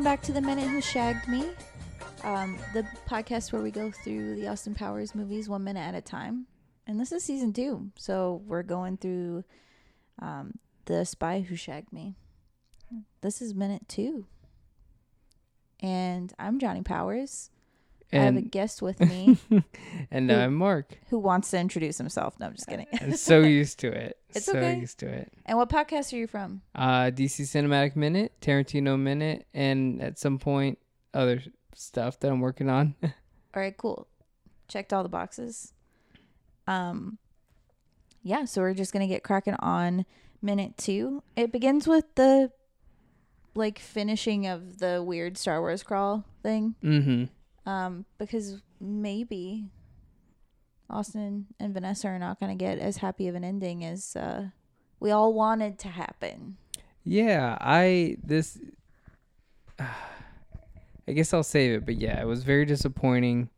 Welcome back to the Minute Who Shagged Me, um, the podcast where we go through the Austin Powers movies one minute at a time. And this is season two, so we're going through um, the Spy Who Shagged Me. This is minute two, and I'm Johnny Powers. I have a guest with me and Who- I'm Mark. who wants to introduce himself. No, I'm just kidding. I'm so used to it. It's so okay. used to it. and what podcast are you from? Uh, DC Cinematic Minute, Tarantino Minute, and at some point other stuff that I'm working on. All right, cool. Checked all the boxes. Um yeah, so we're just going to get cracking on minute 2. It begins with the like finishing of the weird Star Wars crawl thing mm-hmm. Um because maybe Austin and Vanessa are not going to get as happy of an ending as uh we all wanted to happen. Yeah, I this. I guess I'll save it, but yeah, it was very disappointing.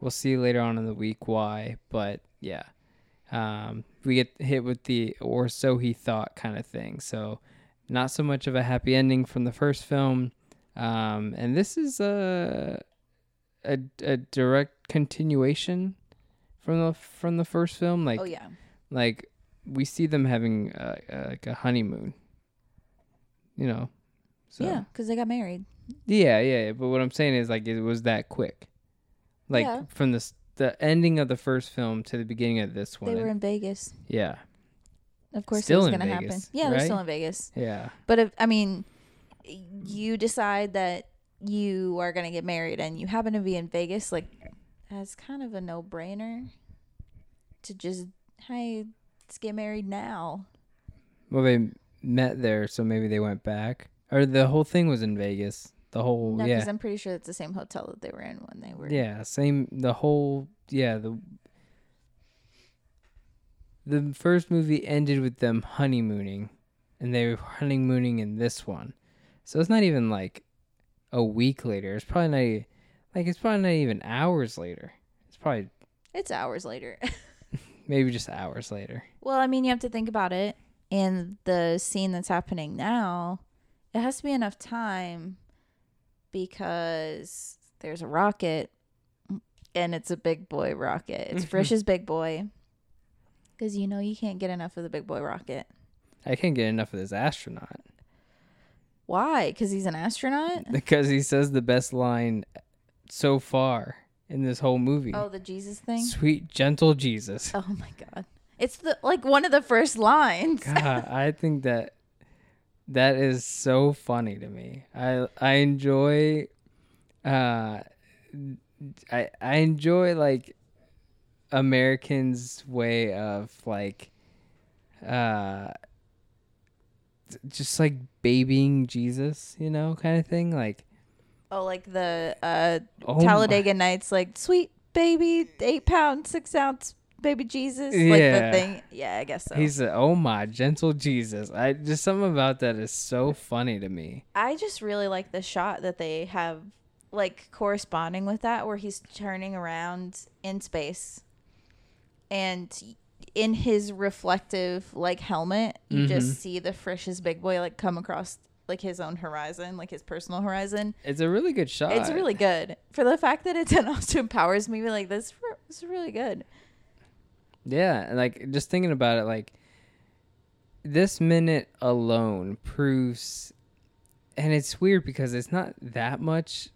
We'll see later on in the week why, but yeah, um, we get hit with the or so he thought kind of thing. So, not so much of a happy ending from the first film, um, and this is a, a a direct continuation from the from the first film. Like oh yeah. like we see them having uh, uh, like a honeymoon you know so Yeah, cuz they got married. yeah yeah yeah, but what i'm saying is like it was that quick like Yeah. from the the ending of the first film to the beginning of this one They were in Vegas. yeah Of course Still it was in going to happen. Yeah, they're still in Vegas. yeah But if I mean, you decide that you are gonna get married and you happen to be in Vegas, like that's kind of a no brainer to just hey, let's get married now. well they met there so maybe they went back or the whole thing was in vegas the whole No, because yeah I'm pretty sure it's the same hotel that they were in when they were. yeah same the whole yeah the the first movie ended with them honeymooning and they were honeymooning in this one so it's not even like a week later it's probably not like it's probably not even hours later it's probably It's hours later. maybe just hours later well, I mean, you have to think about it. In the scene that's happening now, it has to be enough time because there's a rocket and it's a big boy rocket. It's Frisch's big boy. Because you know you can't get enough of the big boy rocket. i can't get enough of this astronaut Why? Because he's an astronaut? because he says the best line so far in this whole movie Oh, the Jesus thing? sweet gentle jesus Oh my god. It's the like one of the first lines. God, I think that that is so funny to me. I I enjoy uh I I enjoy like Americans way of like uh just like babying Jesus, you know, kind of thing like Oh, like the uh oh my- Talladega Nights, like sweet baby, eight pound, six ounce baby Jesus. Like the thing. Yeah, I guess so. He's a, oh my gentle Jesus. I just something about that is so funny to me. I just really like the shot that they have like corresponding with that where he's turning around in space and in his reflective like helmet you Mhm. just see the Frisch's big boy like come across like his own horizon like his personal horizon It's a really good shot. it's really good for the fact that it's an Austin Powers movie like this this is really good Yeah, like just thinking about it, like this minute alone proves, and it's weird because it's not that much.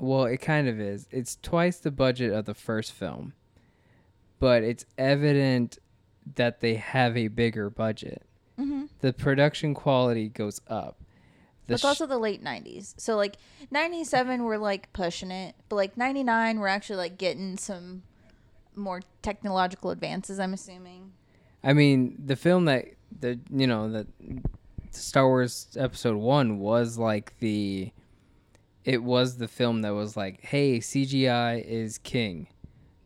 Well, it kind of is. It's twice the budget of the first film, but it's evident that they have a bigger budget. mm-hmm. The production quality goes up. The It's sh- also the late 90s. So like 97 we're like pushing it, but like 99 we're actually like getting some more technological advances, I'm assuming. I mean, the film that the you know that Star Wars Episode One was like the, it was the film that was like, hey, CGI is king,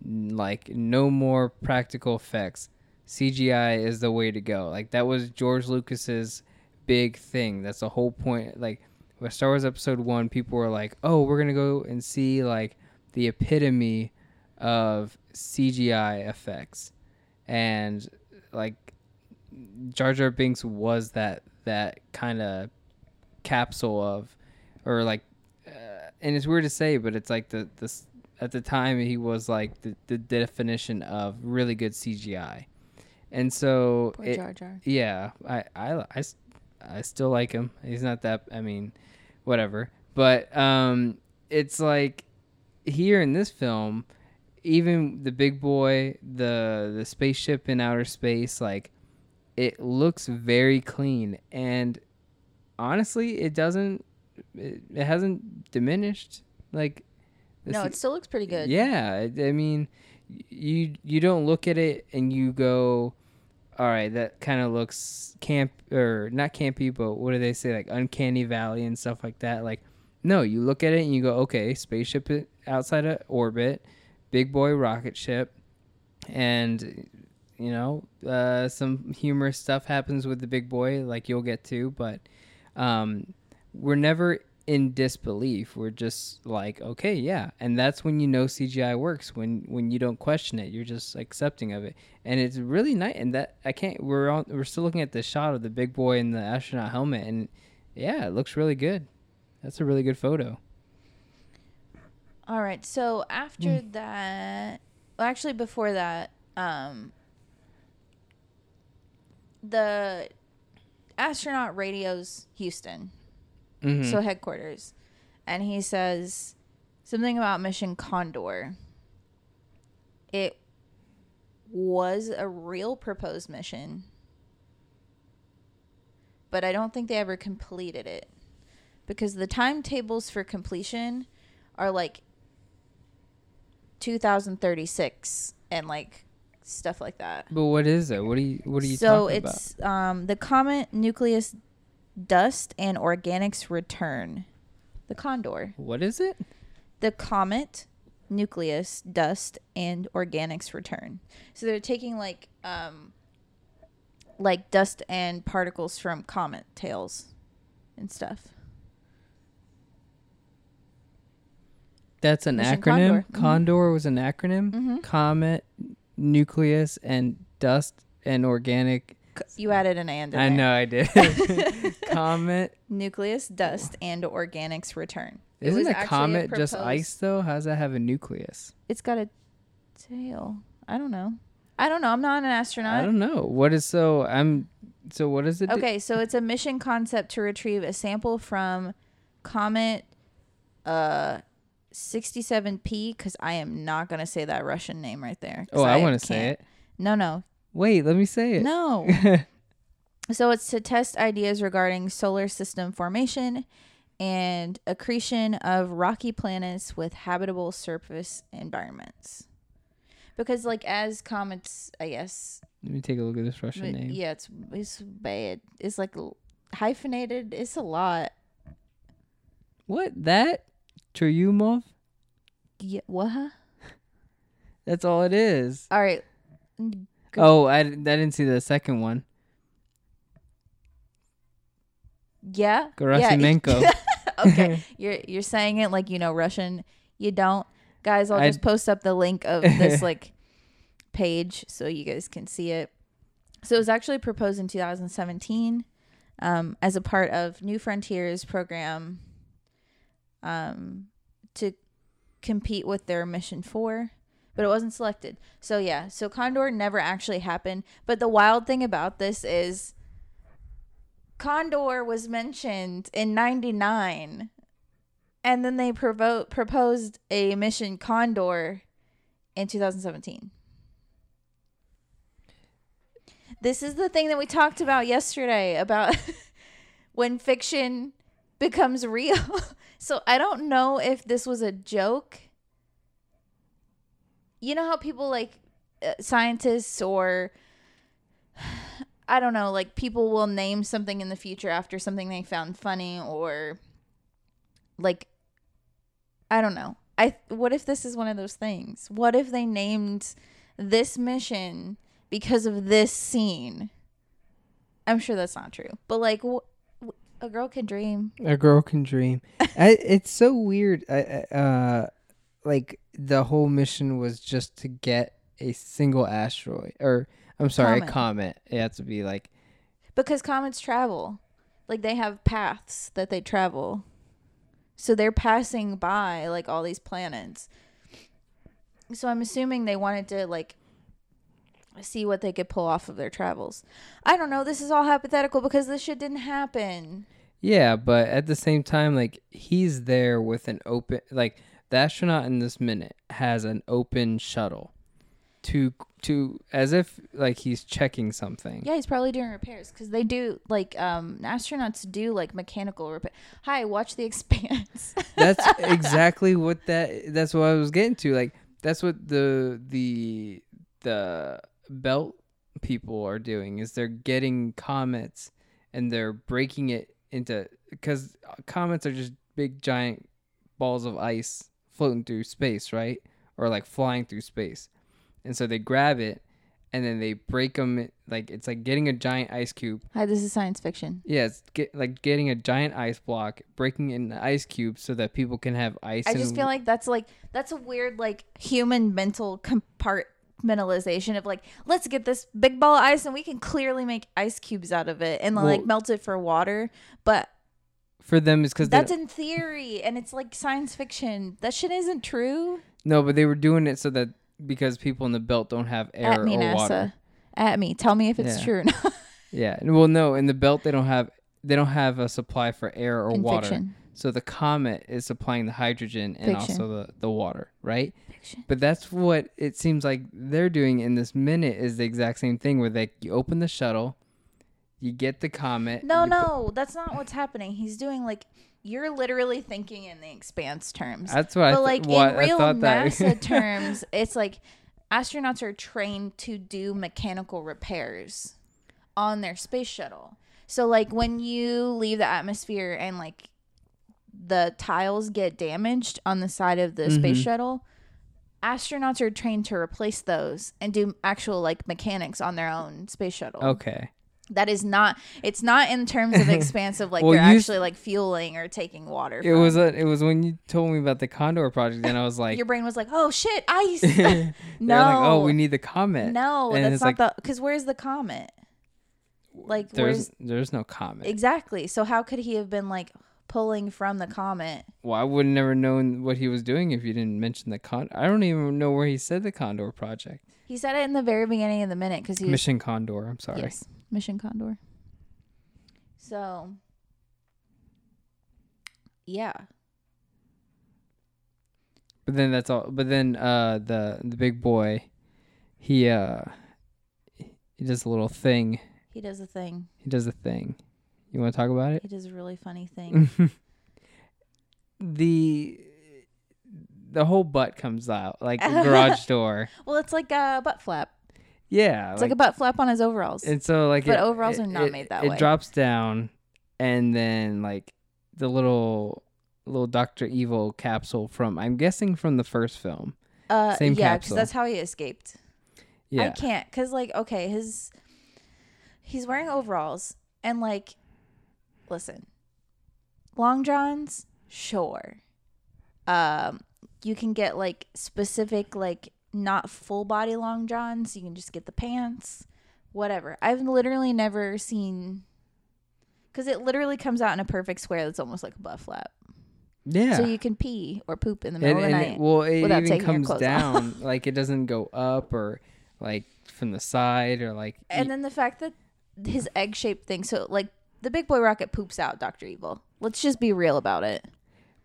like no more practical effects. CGI is the way to go. Like that was George Lucas's big thing. That's the whole point. Like with Star Wars Episode One, people were like, oh, we're gonna go and see like the epitome of CGI effects, and like Jar Jar Binks was that that kind of capsule of or like, uh, and it's weird to say, but it's like the this at the time he was like the, the definition of really good CGI, and so Poor it- Jar Jar. yeah, I, I, I, I still like him. He's not that. I mean, whatever. But um, it's like here in this film, even the big boy, the the spaceship in outer space, like it looks very clean. And honestly, it doesn't. It, it hasn't diminished. Like No, it still looks pretty good. yeah, I I mean, you you don't look at it and you go, all right, that kind of looks camp or not campy, but what do they say like uncanny valley and stuff like that. Like, no, you look at it and you go, okay, spaceship outside of orbit, big boy rocket ship, and you know, uh, some humorous stuff happens with the big boy, like you'll get to, but um, we're never in disbelief. We're just like, okay, yeah, and that's when you know CGI works. When when you don't question it, you're just accepting of it, and it's really nice. And that I can't. We're on. We're still looking at the shot of the big boy in the astronaut helmet, and yeah, it looks really good. That's a really good photo. All right. So after Hmm. that, well, actually before that, um, the astronaut radios Houston, Mhm. so headquarters, and he says something about Mission Condor. It was a real proposed mission, but I don't think they ever completed it because the timetables for completion are like 2036 and like stuff like that. but what is it? What are you? What are you so talking about? So it's um the comet nucleus dust and organics return. The condor. What is it? The comet nucleus dust and organics return. So they're taking like um like dust and particles from comet tails and stuff. That's an Mission acronym. Condor. Condor, Mhm. was an acronym. Mhm. Comet, nucleus, and dust and organic. You added an and. I know I did. comet. Nucleus, dust, and organics return. Isn't a comet just proposed- ice though? How does that have a nucleus? It's got a tail. I don't know. I don't know. I'm not an astronaut. I don't know. What is so? I'm. So what is it? do- Okay, so it's a mission concept to retrieve a sample from comet uh 67P cuz I am not going to say that Russian name right there. Oh, I, want to say it. No, no. Wait, let me say it. No. so it's to test ideas regarding solar system formation and accretion of rocky planets with habitable surface environments. Because like as comets, I guess let me take a look at this Russian But, name. Yeah, it's it's bad. It's like hyphenated. It's a lot. What that? Churyumov? Yeah, what? That's all it is. All right. Good. Oh, I, I didn't see the second one. Yeah. Gerasimenko. Yeah. okay, you're you're saying it like you know Russian. You don't, guys. I'll I- just post up the link of this like page so you guys can see it. So it was actually proposed in 2017 um, as a part of New Frontiers program um, to compete with their Mission 4, but it wasn't selected. So, yeah, so Condor never actually happened. But the wild thing about this is Condor was mentioned in 99, and then they provo- proposed a Mission Condor in 2017. This is the thing that we talked about yesterday about when fiction becomes real. so I don't know if this was a joke. You know how people like uh, scientists or I don't know, like people will name something in the future after something they found funny or like I don't know. I what if this is one of those things? What if they named this mission because of this scene? I'm sure that's not true. But like wh- a girl can dream. A girl can dream. I, it's so weird. I- uh, like the whole mission was just to get a single asteroid, or I'm sorry, Comet. a comet. It has to be like Because comets travel. Like they have paths that they travel. So they're passing by like all these planets. So I'm assuming they wanted to like see what they could pull off of their travels. I don't know. This is all hypothetical because this shit didn't happen. Yeah, but at the same time, like he's there with an open, like the astronaut in this minute has an open shuttle, to to as if like he's checking something. Yeah, he's probably doing repairs because they do like um astronauts do like mechanical repair. Hi, watch The Expanse. That's exactly what that. That's what I was getting to. Like that's what the the the belt people are doing is they're getting comets and they're breaking it into because comets are just big giant balls of ice floating through space, right? Or like flying through space. And so they grab it and then they break them like it's like getting a giant ice cube. Hi, this is science fiction. Yeah, it's get, like getting a giant ice block, breaking in the ice cube so that people can have ice. I just feel like that's like that's a weird like human mental compartmentalization of like let's get this big ball of ice and we can clearly make ice cubes out of it and like melt it for water. But for them is because that's in theory and it's like science fiction. That shit isn't true. no, but they were doing it so that because people in the belt don't have air At me, or NASA. water. At me. Tell me if it's Yeah. true or not. Yeah, well, no, in the belt they don't have they don't have a supply for air or In water. fiction. So the comet is supplying the hydrogen and Fiction. also the, the water, right? Fiction. But that's what it seems like they're doing in this minute is the exact same thing where they you open the shuttle, you get the comet. No, you put- no, that's not what's happening. He's doing like you're literally thinking in the expanse terms. that's what I but th- like what in real NASA terms, it's like astronauts are trained to do mechanical repairs on their space shuttle. So like when you leave the atmosphere and like the tiles get damaged on the side of the space Mhm. shuttle, astronauts are trained to replace those and do actual like mechanics on their own space shuttle. okay. That is not. It's not in terms of expansive, like Well, they're you actually like fueling or taking water. It from. was a, it was when you told me about the Condor project and I was like your brain was like, "Oh shit, ice." No, like, oh, we need the comet. no, And that's not like- the. Because where's the comet? Like, There's where's there's no comet. exactly? So how could he have been like pulling from the comet? Well, I would never known what he was doing if you didn't mention the con. I don't even know where he said the Condor project. He said it in the very beginning of the minute because he was Mission Condor. I'm sorry. yes, Mission Condor. So, yeah, But then that's all. But then uh, the the big boy, he uh, he does a little thing. he does a thing. He does a thing. You want to talk about it? He does a really funny thing. the the whole butt comes out like the garage door. well, it's like a butt flap. Yeah, It's like, a butt flap on his overalls. and so like But it- overalls it- are not it- made that way. it drops down, and then like the little little Doctor Evil capsule from I'm guessing from the first film. Uh, Same yeah, because that's how he escaped. Yeah, I can't, cause like, okay, his he's wearing overalls and like, listen, long johns, sure. Um, you can get like specific, like not full body long johns. You can just get the pants, whatever. I've literally never seen, cause it literally comes out in a perfect square that's almost like a butt flap. yeah. So you can pee or poop in the middle and, of the night. it, well, it without even comes down. like it doesn't go up or like from the side or like. And y- then the fact that his egg shaped thing, so like the big boy rocket poops out Doctor Evil. Let's just be real about it.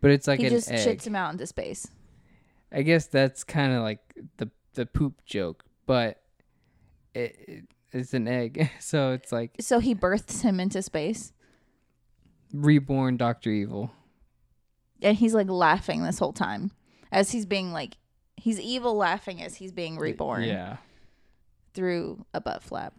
But it's like he an just egg. shits him out into space. I guess that's kind of like the the poop joke, but it, it it's an egg, so it's like So he births him into space, reborn Doctor Evil. and he's like laughing this whole time as he's being like he's evil laughing as he's being reborn Yeah. through a butt flap.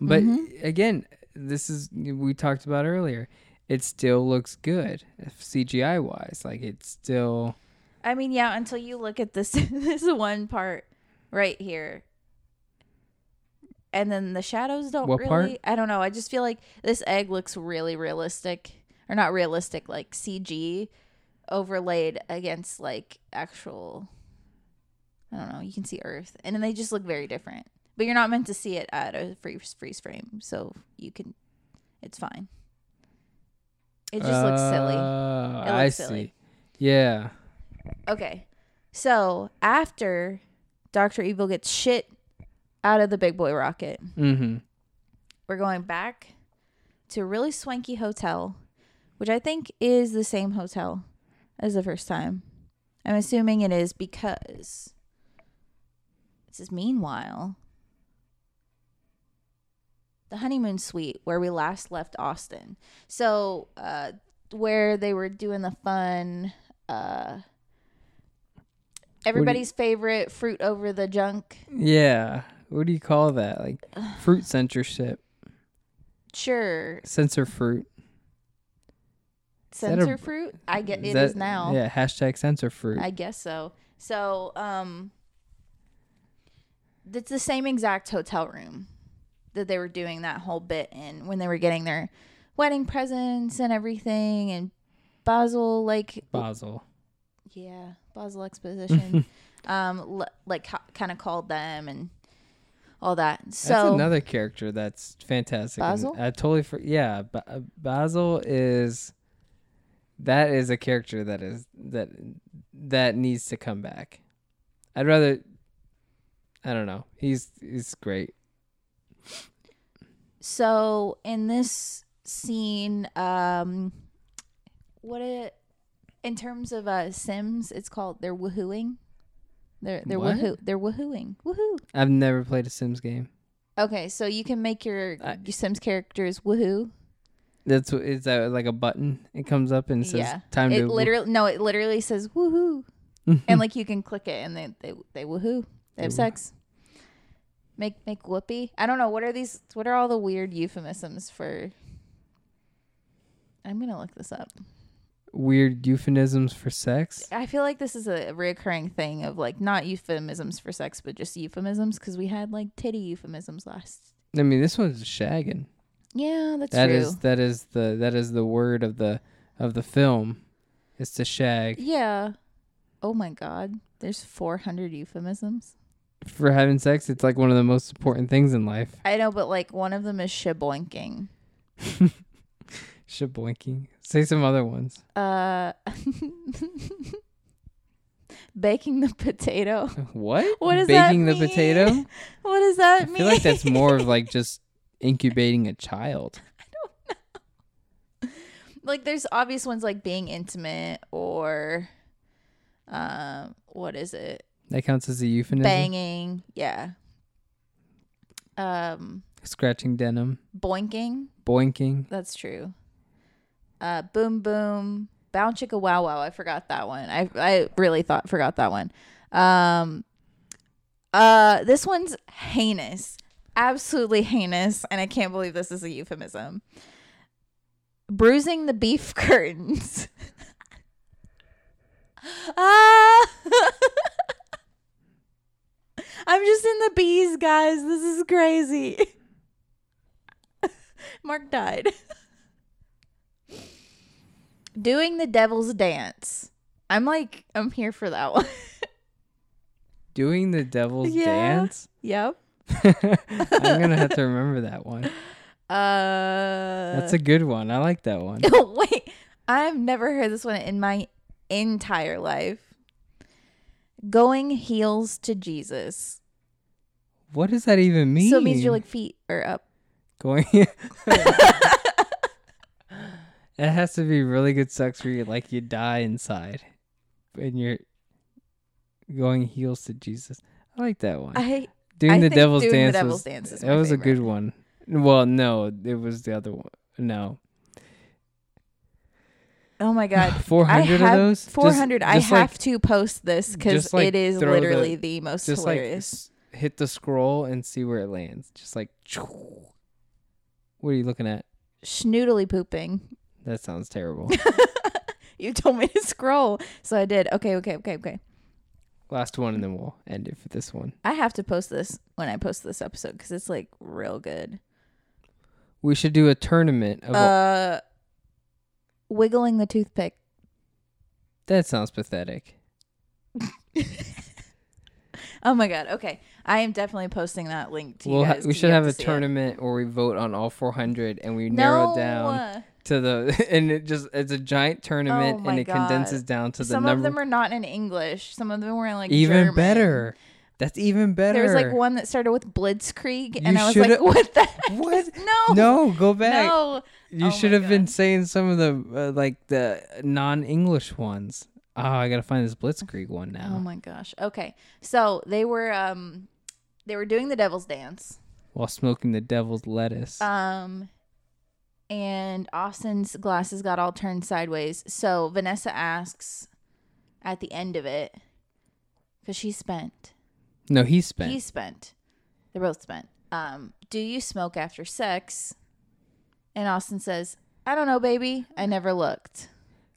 But Mhm. again, this is we talked about earlier. It still looks good CGI wise. Like it's still I mean, yeah, until you look at this this one part right here. And then the shadows don't What really part? I don't know. I just feel like this egg looks really realistic. Or not realistic, like CG overlaid against like actual I don't know, you can see Earth. And then they just look very different. But you're not meant to see it at a freeze freeze frame, so you can it's fine. It just looks silly. Uh, It I looks see. silly. Yeah. Okay. So after Doctor Evil gets shit out of the big boy rocket, Mm-hmm. we're going back to a really swanky hotel, which I think is the same hotel as the first time. I'm assuming it is because it says meanwhile the honeymoon suite where we last left Austin. So uh where they were doing the fun uh everybody's favorite fruit over the junk. Yeah. What do you call that? Like fruit censorship. Sure. Censor fruit. that a- Censor fruit? I get Is it that- is now. Yeah. Hashtag censor fruit. I guess so. So, um, it's the same exact hotel room that they were doing that whole bit in when they were getting their wedding presents and everything. And Basil, like, Basel. yeah, Basil exposition, um, l- like kind of called them and all that. So that's another character that's fantastic. and Basil? I totally for yeah. Ba- uh, Basil is that is a character that is that that needs to come back. I'd rather. I don't know. He's he's great. So in this scene, um, what it in terms of uh Sims, it's called they're woohooing. They're they're What? woohoo they're woohooing woohoo. I've never played a Sims game. Okay, so you can make your, I- your Sims characters woohoo. That's what is that like a button? It comes up and says Yeah. time It to literally no, it literally says woohoo, and like you can click it and they they they woohoo. They have sex. Make make whoopee. I don't know what are these. What are all the weird euphemisms for? I'm gonna look this up. weird euphemisms for sex. I feel like this is a recurring thing of like not euphemisms for sex, but just euphemisms because we had like titty euphemisms last. I mean, this one's shagging. Yeah, that's That true. is that is the that is the word of the of the film. It's to shag yeah. Oh my god, there's 400 euphemisms. For having sex. It's like one of the most important things in life. I know, but like one of them is shaboinking. Shaboinking. Say some other ones. Uh, baking the potato. What? What that Baking the potato? What does that I mean? feel like that's more of like just incubating a child. I don't know. Like there's obvious ones like being intimate or um what is it That counts as a euphemism. banging yeah. Um Scratching denim. boinking. Boinking. that's true. Uh boom boom. Bound chicka wow wow. I forgot that one. I i really thought forgot that one. Um uh this one's heinous. Absolutely heinous and i can't believe this is a euphemism. Bruising the beef curtains. Ah i'm just in the bees guys this is crazy mark died doing the devil's dance i'm like i'm here for that one Doing the devil's Yeah. dance. yep I'm gonna have to remember that one. uh That's a good one. I like that one. wait i've never heard this one in my entire life going heels to jesus What does that even mean? so it means your like feet are up going. it has to be really good sex where you like you die inside, and you're going heels to Jesus. I like that one. i doing I the devil's Doing the. Devil's was, Dance is was a good one. Well, no, it was the other one. No, oh my god four hundred of those. Just- 400 i just have like, to post this because like, it is throw the- literally the, most like hilarious s- hit the scroll and see where it lands. Just like. What are you looking at? schnoodly pooping That sounds terrible. you told me to scroll so i did okay okay okay okay Last one, and then we'll end it for this one. i have to post this when i post this episode because it's like real good We should do a tournament of. uh wiggling the toothpick that sounds pathetic. oh my god okay i am definitely posting that link to We'll you ha- guys we 'cause should you have a see it. tournament where we vote on all 400 and we narrow no down to the and it just it's a giant tournament Oh and it God. condenses down to the Some of them are not in English. Some of them were in like even German. better. That's even better. There was like one that started with Blitzkrieg, and I was like, "What the? What? No, No, go back. no." You Oh should have been saying some of the uh, like the non-English ones. Oh, I gotta find this Blitzkrieg one now. Oh my gosh. Okay, so they were um, they were doing the Devil's Dance. While smoking the devil's lettuce. Um, and Austin's glasses got all turned sideways. So Vanessa asks at the end of it, because she spent, no, he spent. he spent, they both spent. Um, do you smoke after sex? And Austin says, I don't know, baby. I never looked.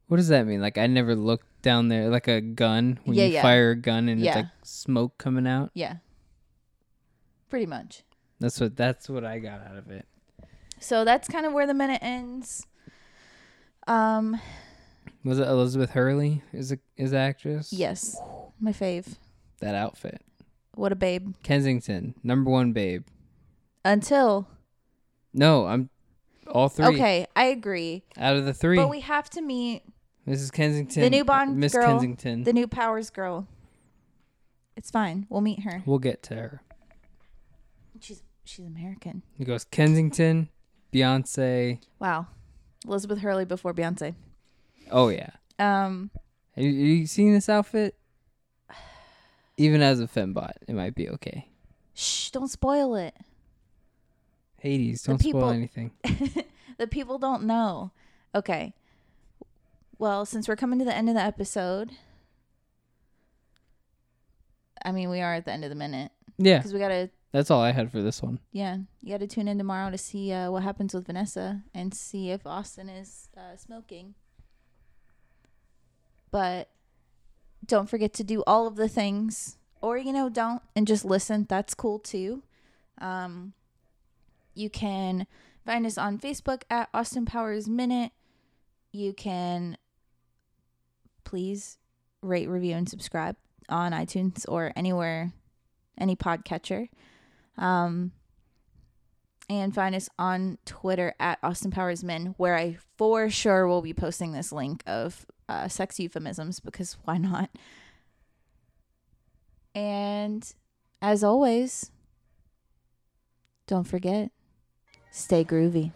What does that mean? Like I never looked down there like a gun when Yeah, you yeah. fire a gun and Yeah. it's like smoke coming out. Yeah. Pretty much. That's what that's what I got out of it. So that's kind of where the minute ends. Um, Was it Elizabeth Hurley? Is a is the actress? yes. My fave. That outfit. What a babe. Kensington, number one babe. Until No, I'm all three. Okay, I agree. Out of the three, But we have to meet Mrs. Kensington, the new Bond Miss girl, Kensington. the new Powers girl. It's fine. We'll meet her. we'll get to her. She's American. It goes Kensington, Beyonce. Wow. Elizabeth Hurley before Beyonce. Oh yeah. Um Have you, you seen this outfit? Even as a fembot, it might be okay. shh, don't spoil it. Hades, don't people- spoil anything. the people don't know. Okay. Well, since we're coming to the end of the episode, I mean, we are at the end of the minute Yeah, because we got to, that's all I had for this one. yeah, you got to tune in tomorrow to see uh, what happens with Vanessa and see if Austin is uh, smoking. But don't forget to do all of the things, or, you know, don't and just listen. That's cool too. Um, you can find us on Facebook at Austin Powers Minute. You can please rate, review, and subscribe on iTunes or anywhere, any podcatcher. Um, and find us on Twitter at Austin Powers Men, where I for sure will be posting this link of uh, sex euphemisms because why not? And as always, don't forget, stay groovy.